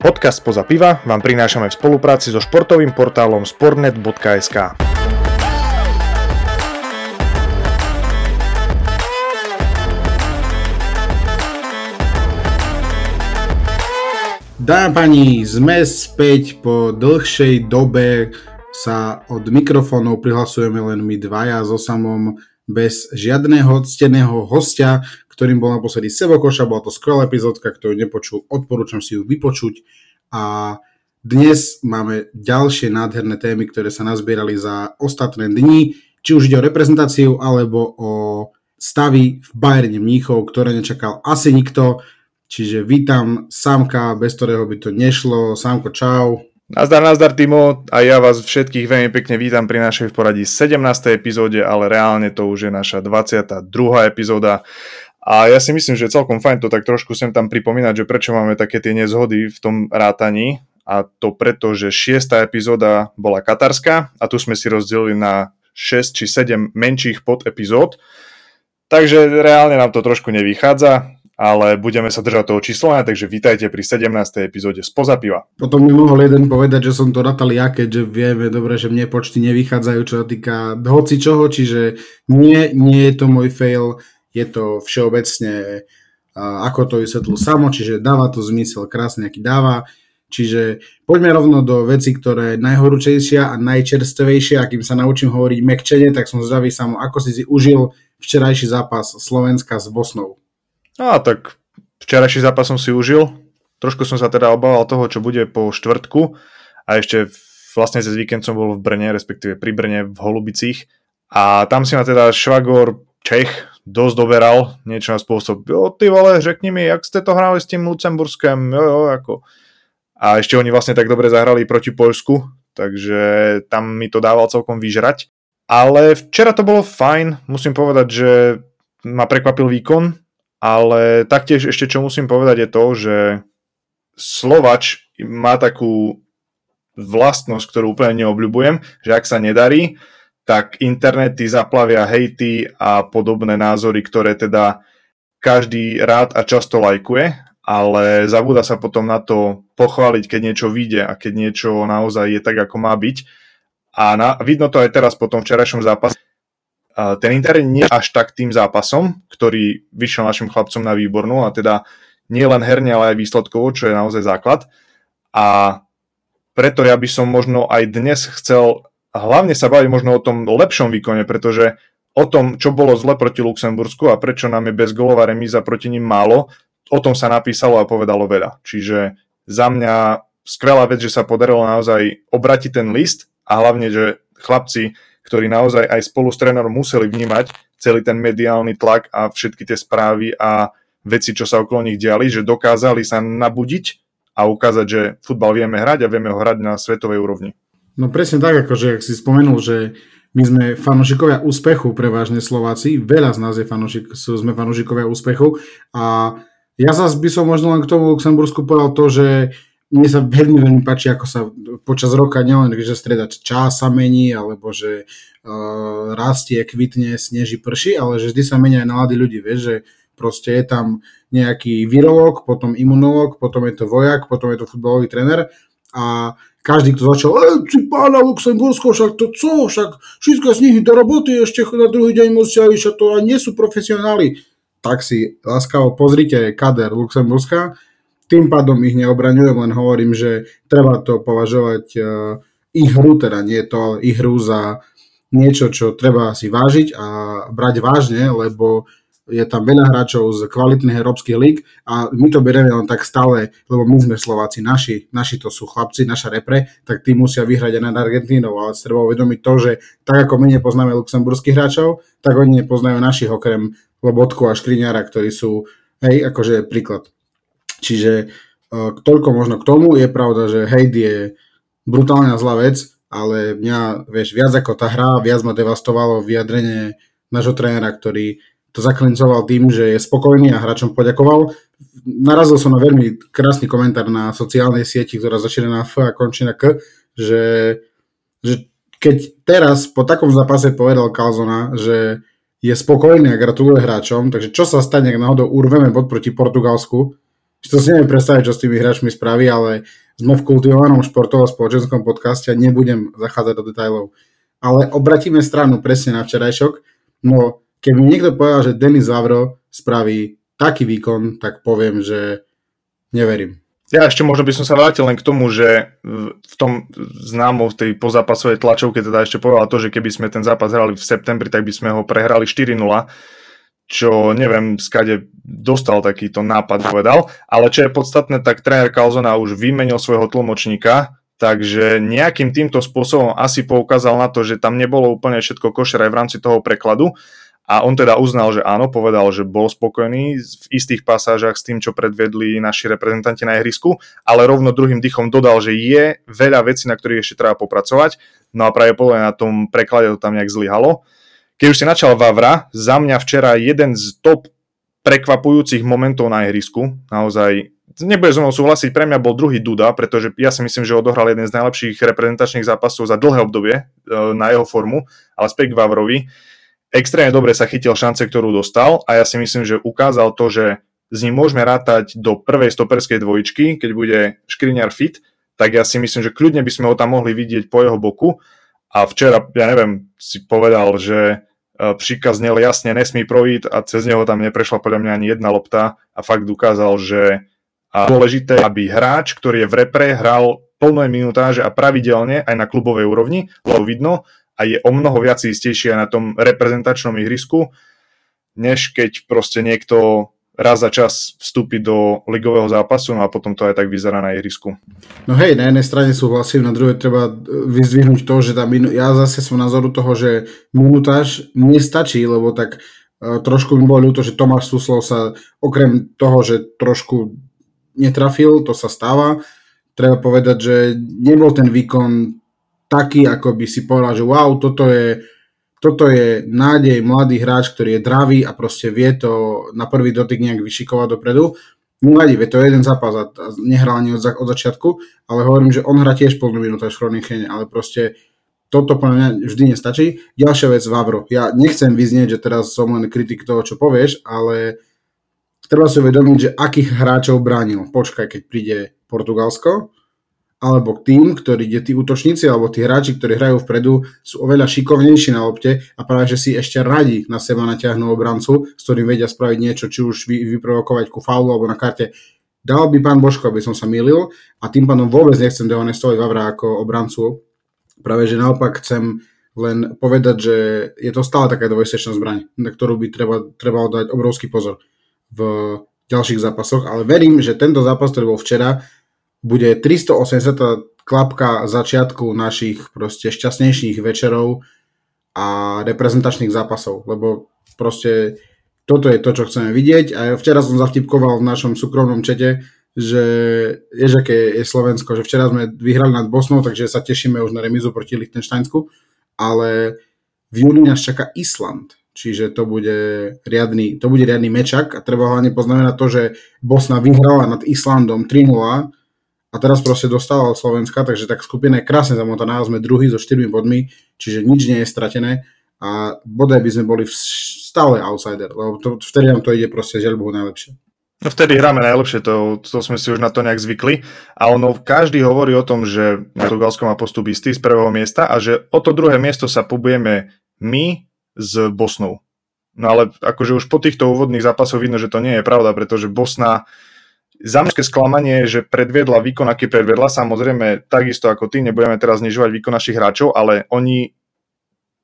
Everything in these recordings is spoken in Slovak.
Podcast Poza piva vám prinášame v spolupráci so športovým portálom sportnet.sk. Dámy pani, sme späť po dlhšej dobe sa od mikrofónov prihlasujeme len my dvaja so samom bez žiadneho cteného hostia, ktorým bol naposledy Sebo Koša, bola to skvelá epizódka, ktorú nepočul, odporúčam si ju vypočuť a dnes máme ďalšie nádherné témy, ktoré sa nazbierali za ostatné dni, či už ide o reprezentáciu alebo o stavy v Bayerne Mníchov, ktoré nečakal asi nikto. Čiže vítam Samka, bez ktorého by to nešlo. Samko, čau. Nazdar, nazdar Timo, a ja vás všetkých veľmi pekne vítam pri našej v poradí 17. epizóde, ale reálne to už je naša 22. epizóda. A ja si myslím, že je celkom fajn to tak trošku sem tam pripomínať, že prečo máme také tie nezhody v tom rátaní. A to preto, že 6. epizóda bola katarská a tu sme si rozdelili na 6 či 7 menších podepizód. Takže reálne nám to trošku nevychádza ale budeme sa držať toho čísla, takže vítajte pri 17. epizóde Spoza piva. Potom mi mohol jeden povedať, že som to ratal ja, keďže vieme dobre, že mne počty nevychádzajú, čo sa týka hoci čoho, čiže nie, nie je to môj fail, je to všeobecne ako to vysvetlil samo, čiže dáva to zmysel, krásne aký dáva. Čiže poďme rovno do veci, ktoré je najhorúčejšia a najčerstvejšia, akým sa naučím hovoriť mekčene, tak som zdravý samo, ako si si užil včerajší zápas Slovenska s Bosnou. No a tak včerajší zápas som si užil. Trošku som sa teda obával toho, čo bude po štvrtku. A ešte vlastne cez víkend som bol v Brne, respektíve pri Brne v Holubicích. A tam si ma teda švagor Čech dosť doberal niečo na spôsob, jo ty vole, řekni mi, jak ste to hrali s tým Lucemburskem, jo jo, ako. A ešte oni vlastne tak dobre zahrali proti Poľsku, takže tam mi to dával celkom vyžrať. Ale včera to bolo fajn, musím povedať, že ma prekvapil výkon, ale taktiež ešte čo musím povedať je to, že Slovač má takú vlastnosť, ktorú úplne neobľúbujem, že ak sa nedarí, tak internety zaplavia hejty a podobné názory, ktoré teda každý rád a často lajkuje, ale zabúda sa potom na to pochváliť, keď niečo vyjde a keď niečo naozaj je tak, ako má byť. A na, vidno to aj teraz po tom včerajšom zápase, ten Inter nie až tak tým zápasom, ktorý vyšiel našim chlapcom na výbornú a teda nie len herne, ale aj výsledkovo, čo je naozaj základ. A preto ja by som možno aj dnes chcel hlavne sa baviť možno o tom lepšom výkone, pretože o tom, čo bolo zle proti Luxembursku a prečo nám je bezgolová remíza proti ním málo, o tom sa napísalo a povedalo veľa. Čiže za mňa skvelá vec, že sa podarilo naozaj obratiť ten list a hlavne, že chlapci ktorí naozaj aj spolu s trénerom museli vnímať celý ten mediálny tlak a všetky tie správy a veci, čo sa okolo nich diali, že dokázali sa nabudiť a ukázať, že futbal vieme hrať a vieme ho hrať na svetovej úrovni. No presne tak, akože ak si spomenul, že my sme fanúšikovia úspechu, prevažne Slováci, veľa z nás je fanúšik, sme fanúšikovia úspechu. A ja zase by som možno len k tomu Luxembursku povedal to, že mne sa veľmi, veľmi páči, ako sa počas roka nielen, že strieda čas sa mení, alebo že uh, rastie, kvitne, sneží, prší, ale že vždy sa menia aj nálady ľudí, vieš, že proste je tam nejaký virológ, potom imunológ, potom je to vojak, potom je to futbalový tréner. A každý, kto začal, ej, si pána Luxembursko, však to co, však všetko z nich do roboty, ešte na druhý deň musia ísť, a to ani nie sú profesionáli. Tak si láskavo pozrite kader Luxemburska, tým pádom ich neobraňujem, len hovorím, že treba to považovať uh, ich hru, teda nie to, ale ich hru za niečo, čo treba si vážiť a brať vážne, lebo je tam veľa hráčov z kvalitných európskych líg a my to berieme len tak stále, lebo my sme Slováci, naši, naši to sú chlapci, naša repre, tak tí musia vyhrať aj nad Argentínou, ale treba uvedomiť to, že tak ako my nepoznáme luxemburských hráčov, tak oni nepoznajú našich okrem Lobotku a Škriňara, ktorí sú, hej, akože príklad. Čiže uh, toľko možno k tomu. Je pravda, že Hate je brutálna zlá vec, ale mňa, vieš, viac ako tá hra, viac ma devastovalo vyjadrenie nášho trénera, ktorý to zaklincoval tým, že je spokojný a hráčom poďakoval. Narazil som na veľmi krásny komentár na sociálnej sieti, ktorá začína na F a končí na K, že, že keď teraz po takom zápase povedal Calzona, že je spokojný a gratuluje hráčom, takže čo sa stane, ak náhodou urveme bod proti Portugalsku, To si neviem predstaviť, čo s tými hráčmi spraví, ale sme v kultivovanom športovo spoločenskom podcaste a nebudem zachádzať do detajlov. Ale obratíme stranu presne na včerajšok. No, keby niekto povedal, že Denis Vavro spraví taký výkon, tak poviem, že neverím. Ja ešte možno by som sa vrátil len k tomu, že v tom známo v tej pozápasovej tlačovke teda ešte povedal to, že keby sme ten zápas hrali v septembri, tak by sme ho prehrali 4-0 čo neviem, skade dostal takýto nápad, povedal. Ale čo je podstatné, tak tréner Calzona už vymenil svojho tlmočníka, takže nejakým týmto spôsobom asi poukázal na to, že tam nebolo úplne všetko košer aj v rámci toho prekladu. A on teda uznal, že áno, povedal, že bol spokojný v istých pasážach s tým, čo predvedli naši reprezentanti na ihrisku, ale rovno druhým dychom dodal, že je veľa vecí, na ktorých ešte treba popracovať. No a práve povedal na tom preklade to tam nejak zlyhalo. Keď už si načal Vavra, za mňa včera jeden z top prekvapujúcich momentov na ihrisku, naozaj nebude so mnou súhlasiť, pre mňa bol druhý Duda, pretože ja si myslím, že odohral jeden z najlepších reprezentačných zápasov za dlhé obdobie e, na jeho formu, ale späť k Vavrovi. Extrémne dobre sa chytil šance, ktorú dostal a ja si myslím, že ukázal to, že s ním môžeme rátať do prvej stoperskej dvojičky, keď bude Škriňar fit, tak ja si myslím, že kľudne by sme ho tam mohli vidieť po jeho boku. A včera, ja neviem, si povedal, že príkaz znel jasne, nesmí projiť a cez neho tam neprešla podľa mňa ani jedna lopta a fakt ukázal, že a dôležité, aby hráč, ktorý je v repre, hral plné minutáže a pravidelne aj na klubovej úrovni, lebo vidno a je o mnoho viac istejšie aj na tom reprezentačnom ihrisku, než keď proste niekto raz za čas vstúpiť do ligového zápasu no a potom to aj tak vyzerá na ihrisku. No hej, na jednej strane súhlasím, na druhej treba vyzdvihnúť to, že tá minu- ja zase som názoru toho, že minutáž nestačí, lebo tak uh, trošku mi bolo ľúto, že Tomáš Suslov sa okrem toho, že trošku netrafil, to sa stáva, treba povedať, že nebol ten výkon taký, ako by si povedal, že wow, toto je toto je nádej mladý hráč, ktorý je dravý a proste vie to na prvý dotyk nejak vyšikovať dopredu. Mladý, vie, to je jeden zápas a nehral ani od, od začiatku, ale hovorím, že on hrá tiež plnú minútu v Schroninghene, ale proste toto podľa mňa vždy nestačí. Ďalšia vec, Vavro. Ja nechcem vyznieť, že teraz som len kritik toho, čo povieš, ale treba si uvedomiť, že akých hráčov bránil. Počkaj, keď príde Portugalsko, alebo tým, ktorý, kde tí útočníci alebo tí hráči, ktorí hrajú vpredu, sú oveľa šikovnejší na lopte a práve, že si ešte radi na seba natiahnú obrancu, s ktorým vedia spraviť niečo, či už vy, vyprovokovať ku faulu alebo na karte. Dal by pán Božko, aby som sa milil a tým pádom vôbec nechcem dehonestovať Vavra ako obrancu. Práve, že naopak chcem len povedať, že je to stále taká dvojsečná zbraň, na ktorú by treba, treba dať obrovský pozor v ďalších zápasoch, ale verím, že tento zápas, ktorý bol včera, bude 380 klapka začiatku našich proste šťastnejších večerov a reprezentačných zápasov, lebo proste toto je to, čo chceme vidieť. A včera som zavtipkoval v našom súkromnom čete, že vieš, aké je Slovensko, že včera sme vyhrali nad Bosnou, takže sa tešíme už na remizu proti Lichtensteinsku, ale v júni nás čaká Island, čiže to bude riadny, to bude riadny mečak a treba hlavne poznamenať to, že Bosna vyhrala nad Islandom 3 a teraz proste dostával Slovenska, takže tak skupina je krásne zamotaná, sme druhý so 4 bodmi, čiže nič nie je stratené a bodaj by sme boli stále outsider, lebo to, vtedy nám to ide proste Bohu najlepšie. No vtedy hráme najlepšie, to, to sme si už na to nejak zvykli. A ono, každý hovorí o tom, že Portugalsko má postup istý z prvého miesta a že o to druhé miesto sa pobujeme my s Bosnou. No ale akože už po týchto úvodných zápasoch vidno, že to nie je pravda, pretože Bosna za mňa sklamanie je, že predviedla výkon, aký predviedla. Samozrejme, takisto ako ty, nebudeme teraz znižovať výkon našich hráčov, ale oni,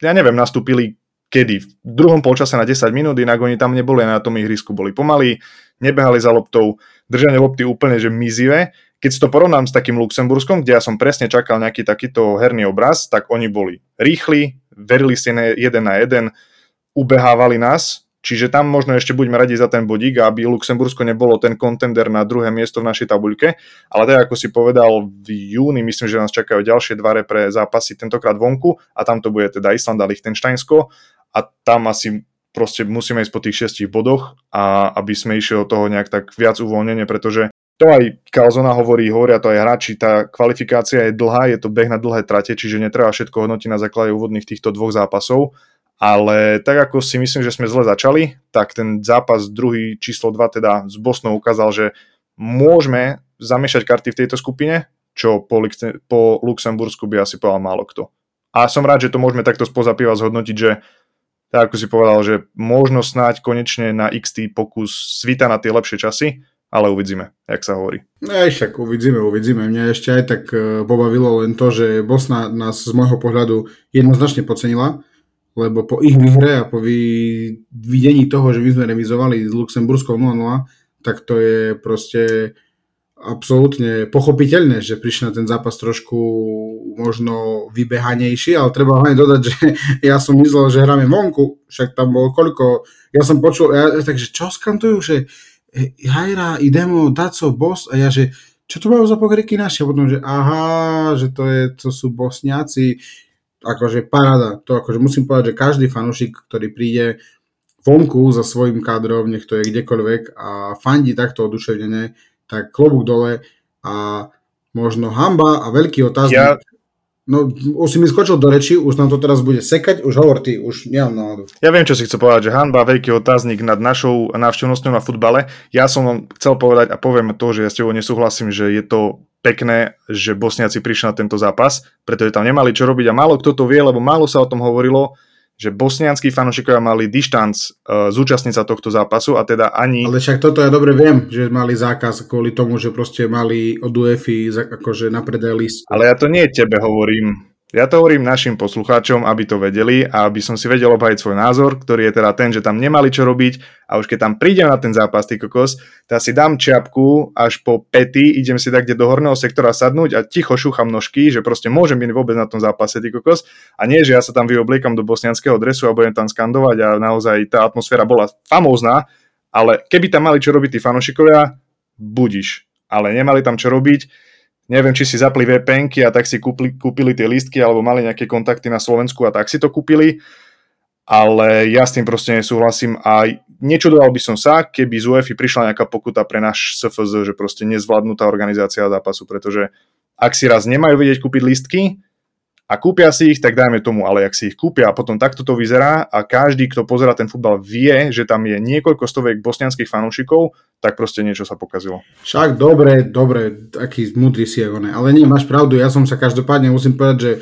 ja neviem, nastúpili kedy? V druhom polčase na 10 minút, inak oni tam neboli na tom ihrisku, boli pomalí, nebehali za loptou, držanie lopty úplne, že mizivé. Keď si to porovnám s takým Luxemburskom, kde ja som presne čakal nejaký takýto herný obraz, tak oni boli rýchli, verili si jeden na jeden, ubehávali nás, Čiže tam možno ešte buďme radi za ten bodík, aby Luxembursko nebolo ten kontender na druhé miesto v našej tabuľke. Ale tak ako si povedal, v júni myslím, že nás čakajú ďalšie dva repre zápasy, tentokrát vonku a tam to bude teda Island a Liechtensteinsko a tam asi proste musíme ísť po tých šestich bodoch a aby sme išli od toho nejak tak viac uvoľnenie, pretože to aj Kalzona hovorí, hovoria to aj hráči, tá kvalifikácia je dlhá, je to beh na dlhé trate, čiže netreba všetko hodnotiť na základe úvodných týchto dvoch zápasov ale tak ako si myslím, že sme zle začali, tak ten zápas druhý číslo 2 teda s Bosnou ukázal, že môžeme zamiešať karty v tejto skupine, čo po, po Luxembursku by asi povedal málo kto. A som rád, že to môžeme takto spoza piva zhodnotiť, že tak ako si povedal, že možno snáď konečne na XT pokus svita na tie lepšie časy, ale uvidíme, jak sa hovorí. No aj však uvidíme, uvidíme. Mňa ešte aj tak e, pobavilo len to, že Bosna nás z môjho pohľadu jednoznačne podcenila, lebo po ich výhre a po videní toho, že my sme remizovali s Luxemburskou 0-0, tak to je proste absolútne pochopiteľné, že prišli na ten zápas trošku možno vybehanejší, ale treba hlavne dodať, že ja som myslel, že hráme vonku, však tam bolo koľko, ja som počul, ja, takže čo skantujú, že Hajra, Idemo, Daco, Bos a ja, že čo to majú za pokryky naši? A potom, že aha, že to, je, to sú bosniaci, akože paráda. To akože musím povedať, že každý fanúšik, ktorý príde vonku za svojim kádrom, nech to je kdekoľvek a fandí takto oduševnene, tak klobúk dole a možno hamba a veľký otáznik. Ja... No, už si mi skočil do reči, už nám to teraz bude sekať, už hovor ty, už nemám náladu. Ja viem, čo si chcel povedať, že hanba, veľký otáznik nad našou návštevnosťou na futbale. Ja som vám chcel povedať a poviem to, že ja s tebou nesúhlasím, že je to pekné, že Bosniaci prišli na tento zápas, pretože tam nemali čo robiť a málo kto to vie, lebo málo sa o tom hovorilo že bosnianskí fanúšikovia mali dištanc uh, zúčastniť sa tohto zápasu a teda ani... Ale však toto ja dobre viem, že mali zákaz kvôli tomu, že proste mali od UEFI akože na predaj list. Ale ja to nie tebe hovorím, ja to hovorím našim poslucháčom, aby to vedeli a aby som si vedel obhajiť svoj názor, ktorý je teda ten, že tam nemali čo robiť a už keď tam prídem na ten zápas, ty kokos, tak si dám čiapku až po pety, idem si tak kde do horného sektora sadnúť a ticho šúcham nožky, že proste môžem byť vôbec na tom zápase, ty kokos. A nie, že ja sa tam vyobliekam do bosnianského dresu a budem tam skandovať a naozaj tá atmosféra bola famózna, ale keby tam mali čo robiť tí fanošikovia, budiš. Ale nemali tam čo robiť neviem, či si zapli vpn a tak si kúpili, kúpili tie lístky alebo mali nejaké kontakty na Slovensku a tak si to kúpili, ale ja s tým proste nesúhlasím a nečudoval by som sa, keby z UEFI prišla nejaká pokuta pre náš SFZ, že proste nezvládnutá organizácia zápasu, pretože ak si raz nemajú vedieť kúpiť lístky, a kúpia si ich, tak dajme tomu, ale ak si ich kúpia a potom takto to vyzerá a každý, kto pozera ten futbal, vie, že tam je niekoľko stoviek bosnianských fanúšikov, tak proste niečo sa pokazilo. Však dobre, dobre, taký múdry si je ale nie, máš pravdu, ja som sa každopádne musím povedať, že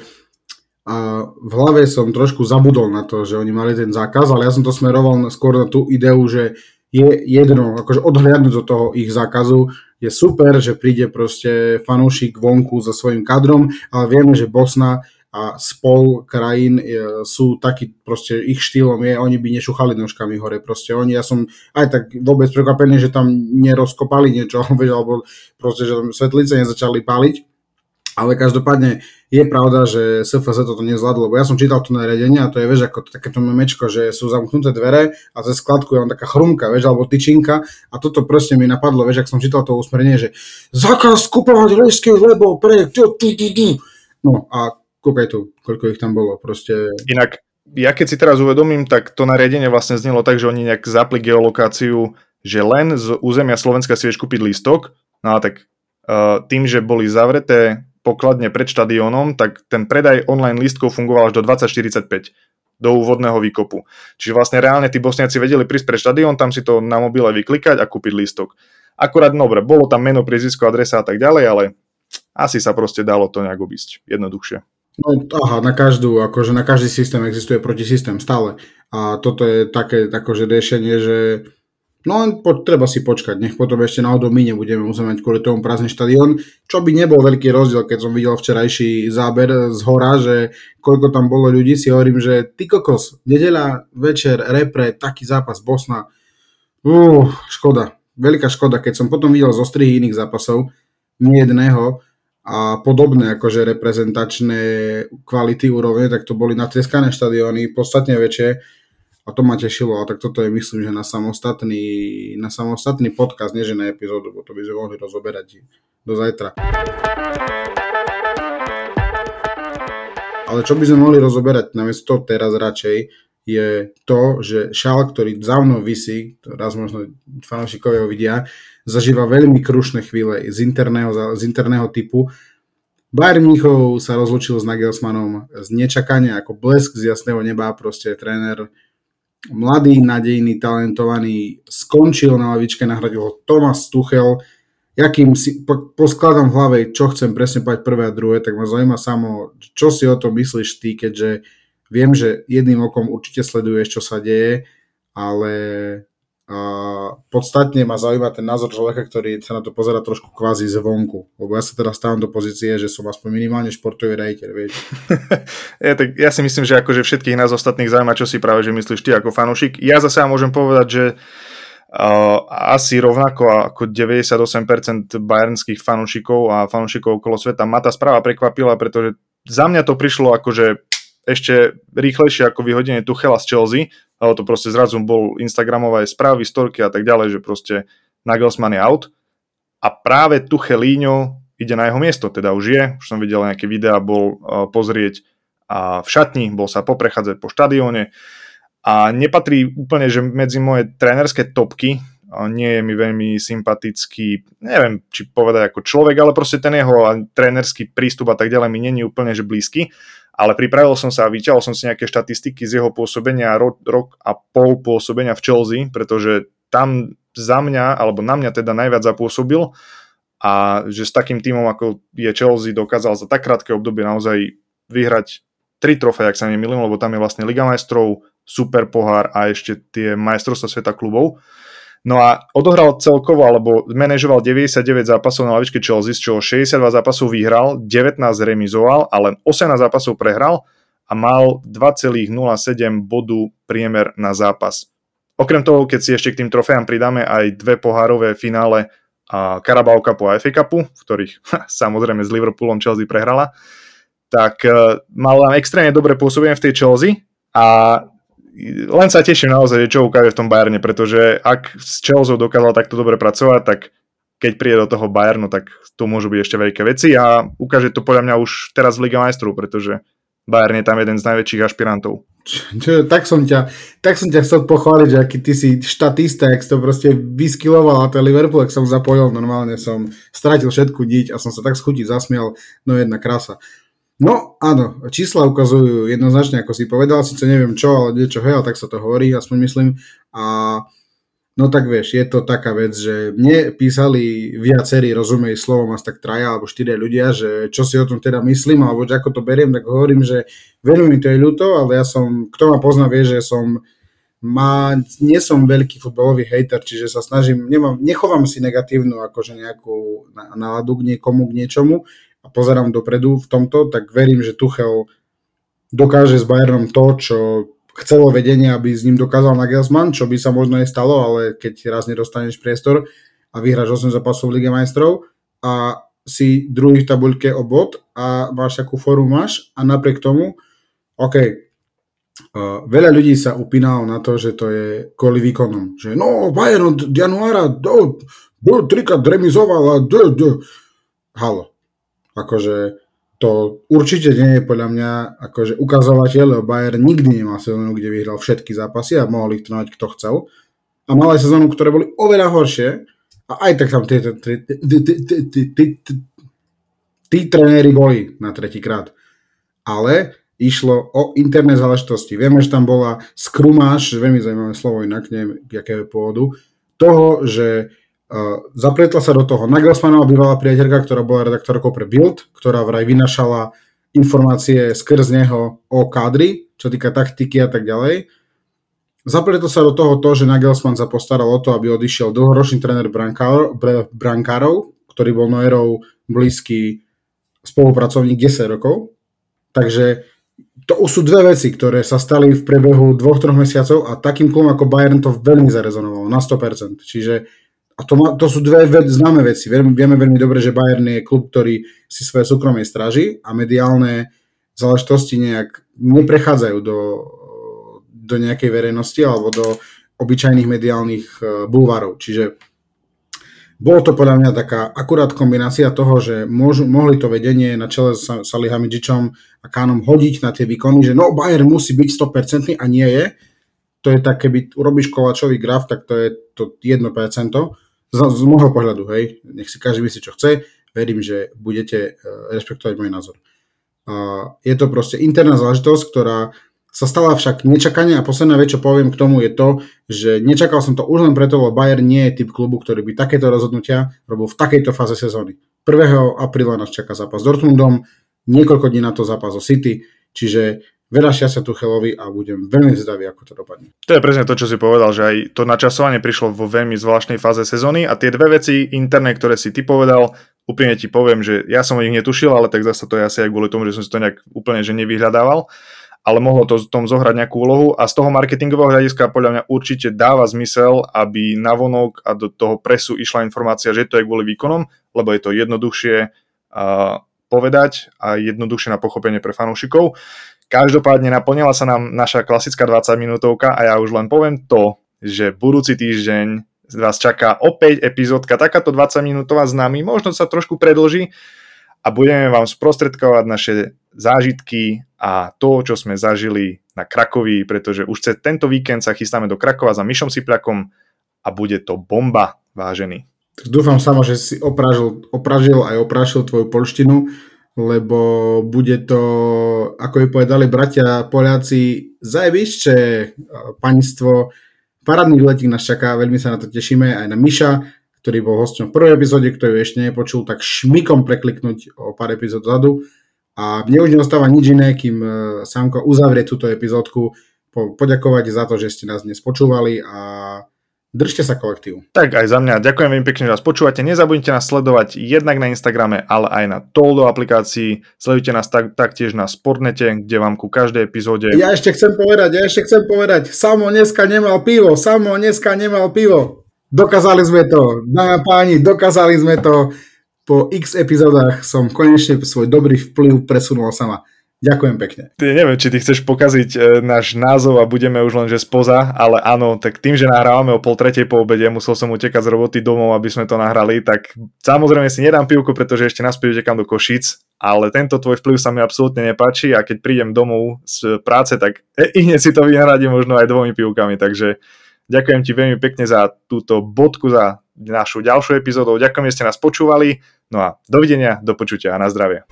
a v hlave som trošku zabudol na to, že oni mali ten zákaz, ale ja som to smeroval skôr na tú ideu, že je jedno, akože odhľadnúť do toho ich zákazu, je super, že príde proste fanúšik vonku so svojím kadrom, ale vieme, že Bosna a spol krajín e, sú taký, proste ich štýlom je, oni by nešuchali nožkami hore, proste oni, ja som aj tak vôbec prekvapený, že tam nerozkopali niečo, alebo proste, že tam svetlice nezačali paliť, ale každopádne je pravda, že SFZ toto nezvládlo, lebo ja som čítal to nariadenie a to je, vieš, ako takéto memečko, že sú zamknuté dvere a ze skladku je len taká chrumka, vieš, alebo tyčinka. A toto proste mi napadlo, vieš, ak som čítal to usmernenie, že zákaz kupovať lesky, lebo pre... No a tu, koľko ich tam bolo, proste... Inak, ja keď si teraz uvedomím, tak to nariadenie vlastne znelo tak, že oni nejak zapli geolokáciu, že len z územia Slovenska si vieš kúpiť lístok, no a tak uh, tým, že boli zavreté pokladne pred štadiónom, tak ten predaj online lístkov fungoval až do 2045 do úvodného výkopu. Čiže vlastne reálne tí bosniaci vedeli prísť pre štadión, tam si to na mobile vyklikať a kúpiť lístok. Akurát, dobre, bolo tam meno, priezvisko, adresa a tak ďalej, ale asi sa proste dalo to nejak obísť jednoduchšie. No aha, na každú, akože na každý systém existuje protisystém stále. A toto je také akože riešenie, že no po, treba si počkať, nech potom ešte náhodou my nebudeme musieť mať kvôli tomu prázdny štadión, čo by nebol veľký rozdiel, keď som videl včerajší záber z hora, že koľko tam bolo ľudí, si hovorím, že ty kokos, nedeľa, večer, repre, taký zápas Bosna, uh, škoda, veľká škoda, keď som potom videl zo strihy iných zápasov, nie jedného, a podobné akože reprezentačné kvality úrovne, tak to boli natreskané štadióny, podstatne väčšie a to ma tešilo, a tak toto je myslím, že na samostatný, na samostatný podcast, nie že na epizódu, bo to by sme mohli rozoberať do zajtra. Ale čo by sme mohli rozoberať namiesto teraz radšej, je to, že šal, ktorý za mnou vysí, raz možno fanúšikovia vidia, zažíva veľmi krušné chvíle z interného, z interného typu. Bayern Mníchov sa rozlučil s Nagelsmannom z nečakania ako blesk z jasného neba, proste tréner mladý, nadejný, talentovaný, skončil na lavičke, nahradil ho Thomas Tuchel, ja kým si poskladám v hlave, čo chcem presne pať prvé a druhé, tak ma zaujíma samo, čo si o tom myslíš ty, keďže viem, že jedným okom určite sleduješ, čo sa deje, ale uh, podstatne ma zaujíma ten názor človeka, ktorý sa na to pozera trošku kvázi zvonku, lebo ja sa teda stávam do pozície, že som aspoň minimálne športový rejter, vieš. ja, tak ja si myslím, že akože všetkých nás ostatných zaujíma, čo si práve, že myslíš ty ako fanúšik. Ja zase môžem povedať, že Uh, asi rovnako ako 98% bayernských fanúšikov a fanúšikov okolo sveta ma tá správa prekvapila, pretože za mňa to prišlo akože ešte rýchlejšie ako vyhodenie Tuchela z Chelsea, ale to proste zrazu bol Instagramové správy, storky a tak ďalej, že proste Nagelsmann je out. A práve Tuchelíňo ide na jeho miesto, teda už je, už som videl nejaké videá, bol uh, pozrieť a v šatni, bol sa poprechádzať po štadióne, a nepatrí úplne, že medzi moje trénerské topky, nie je mi veľmi sympatický, neviem, či povedať ako človek, ale proste ten jeho trénerský prístup a tak ďalej mi není úplne, že blízky, ale pripravil som sa a vyťahol som si nejaké štatistiky z jeho pôsobenia, rok, rok a pol pôsobenia v Chelsea, pretože tam za mňa, alebo na mňa teda najviac zapôsobil a že s takým tímom, ako je Chelsea, dokázal za tak krátke obdobie naozaj vyhrať tri trofeje, ak sa nemýlim, lebo tam je vlastne Liga majstrov, super pohár a ešte tie majstrovstvá sveta klubov. No a odohral celkovo, alebo manažoval 99 zápasov na lavičke Chelsea, z čoho 62 zápasov vyhral, 19 remizoval a len 18 zápasov prehral a mal 2,07 bodu priemer na zápas. Okrem toho, keď si ešte k tým trofejám pridáme aj dve pohárové finále a Carabao Cupu a FA Cupu, v ktorých samozrejme s Liverpoolom Chelsea prehrala, tak uh, mal len extrémne dobré pôsobenie v tej Chelsea a len sa teším naozaj, čo ukáže v tom Bayerne, pretože ak s Chelsea dokázal takto dobre pracovať, tak keď príde do toho Bayernu, tak tu môžu byť ešte veľké veci a ukáže to podľa mňa už teraz v Liga majstrov, pretože Bayern je tam jeden z najväčších ašpirantov. Čo, tak, som ťa, tak som ťa chcel pochváliť, že aký ty si štatista, jak to proste vyskiloval a ten Liverpool, ak som zapojil, normálne som stratil všetku diť a som sa tak schutiť zasmial, no jedna krása. No áno, čísla ukazujú jednoznačne, ako si povedal, síce neviem čo, ale niečo hej, tak sa to hovorí, aspoň myslím. A no tak vieš, je to taká vec, že mne písali viacerí, rozumej slovom asi tak traja alebo štyria ľudia, že čo si o tom teda myslím, alebo že ako to beriem, tak hovorím, že veľmi mi to je ľúto, ale ja som, kto ma pozná, vie, že som má, nie som veľký futbalový hejter, čiže sa snažím, nemám, nechovám si negatívnu akože nejakú náladu k niekomu, k niečomu, a pozerám dopredu v tomto, tak verím, že Tuchel dokáže s Bayernom to, čo chcelo vedenie, aby s ním dokázal Nagelsmann, čo by sa možno aj stalo, ale keď raz nedostaneš priestor a vyhráš 8 zápasov v Lige majstrov a si druhý v tabuľke o bod a máš takú formu máš a napriek tomu, OK, uh, veľa ľudí sa upínalo na to, že to je kvôli výkonom, že no, Bayern od januára do, do trikrát remizoval a do, do. Halo, Akože to určite nie je podľa mňa akože ukazovateľ, lebo Bayern nikdy nemal sezónu, kde vyhral všetky zápasy a mohol ich trénovať kto chcel. A mal aj sezónu, ktoré boli oveľa horšie a aj tak tam tí tréneri boli na tretíkrát. Ale išlo o interné záležitosti. Vieme, že tam bola skrumáš, veľmi zaujímavé slovo inak, neviem, akého pôvodu, toho, že Uh, zapletla sa do toho Nagelsmannová bývalá priateľka, ktorá bola redaktorkou pre Bild, ktorá vraj vynašala informácie skrz neho o kádri, čo týka taktiky a tak ďalej. Zapletlo sa do toho to, že Nagelsmann sa postaral o to, aby odišiel dlhoročný tréner brankárov, brankárov, ktorý bol Noerov blízky spolupracovník 10 rokov. Takže to sú dve veci, ktoré sa stali v priebehu dvoch, troch mesiacov a takým klubom ako Bayern to veľmi zarezonovalo, na 100%. Čiže a to, má, to sú dve ved, známe veci. Vieme, vieme veľmi dobre, že Bayern je klub, ktorý si svoje súkromie straží a mediálne záležitosti nejak neprechádzajú do, do nejakej verejnosti alebo do obyčajných mediálnych e, bulvárov. Čiže bolo to podľa mňa taká akurát kombinácia toho, že môžu, mohli to vedenie na čele s Salihamidzičom a Kánom hodiť na tie výkony, že no Bayern musí byť 100% a nie je. To je tak, keby urobíš kovačový graf, tak to je to 1% z, z môjho pohľadu, hej, nech si každý myslí, čo chce, verím, že budete uh, rešpektovať môj názor. Uh, je to proste interná záležitosť, ktorá sa stala však nečakanie a posledná vec, čo poviem k tomu je to, že nečakal som to už len preto, lebo Bayern nie je typ klubu, ktorý by takéto rozhodnutia robil v takejto fáze sezóny. 1. apríla nás čaká zápas s Dortmundom, niekoľko dní na to zápas o City, čiže veľa šťastia Tuchelovi a budem veľmi zdavý, ako to dopadne. To je presne to, čo si povedal, že aj to načasovanie prišlo vo veľmi zvláštnej fáze sezóny a tie dve veci interné, ktoré si ty povedal, úprimne ti poviem, že ja som o nich netušil, ale tak zase to je asi aj kvôli tomu, že som si to nejak úplne že nevyhľadával ale mohlo to tom zohrať nejakú úlohu a z toho marketingového hľadiska podľa mňa určite dáva zmysel, aby na vonok a do toho presu išla informácia, že to je kvôli výkonom, lebo je to jednoduchšie uh, povedať a jednoduchšie na pochopenie pre fanúšikov. Každopádne naplnila sa nám naša klasická 20 minútovka a ja už len poviem to, že budúci týždeň vás čaká opäť epizódka, takáto 20 minútová s nami, možno sa trošku predlží a budeme vám sprostredkovať naše zážitky a to, čo sme zažili na Krakovi, pretože už cez tento víkend sa chystáme do Krakova za Myšom Siplakom a bude to bomba, vážený. Dúfam samo, že si opražil, opražil aj oprašil tvoju polštinu, lebo bude to, ako by povedali bratia Poliaci, zajebišče panstvo. Parádny letík nás čaká, veľmi sa na to tešíme, aj na Miša, ktorý bol hosťom v prvej epizóde, ktorý ešte nepočul, tak šmikom prekliknúť o pár epizód zadu a mne už neostáva nič iné, kým e, Samko uzavrie túto epizódku, po, poďakovať za to, že ste nás dnes počúvali a držte sa kolektívu. Tak aj za mňa. Ďakujem veľmi pekne, že nás počúvate. Nezabudnite nás sledovať jednak na Instagrame, ale aj na Toldo aplikácii. Sledujte nás tak, taktiež na Sportnete, kde vám ku každej epizóde... Ja ešte chcem povedať, ja ešte chcem povedať, Samo dneska nemal pivo, Samo dneska nemal pivo. Dokázali sme to, dámy páni, dokázali sme to po x epizódach som konečne svoj dobrý vplyv presunul sama. Ďakujem pekne. Ty, neviem, či ty chceš pokaziť e, náš názov a budeme už len že spoza, ale áno, tak tým, že nahrávame o pol tretej po obede, musel som utekať z roboty domov, aby sme to nahrali, tak samozrejme si nedám pivku, pretože ešte naspäť utekám do Košic, ale tento tvoj vplyv sa mi absolútne nepáči a keď prídem domov z práce, tak i hneď si to vyhradím možno aj dvomi pivkami, takže ďakujem ti veľmi pekne za túto bodku, za našu ďalšiu epizódu. Ďakujem, že ste nás počúvali. No a dovidenia, do počutia a na zdravie.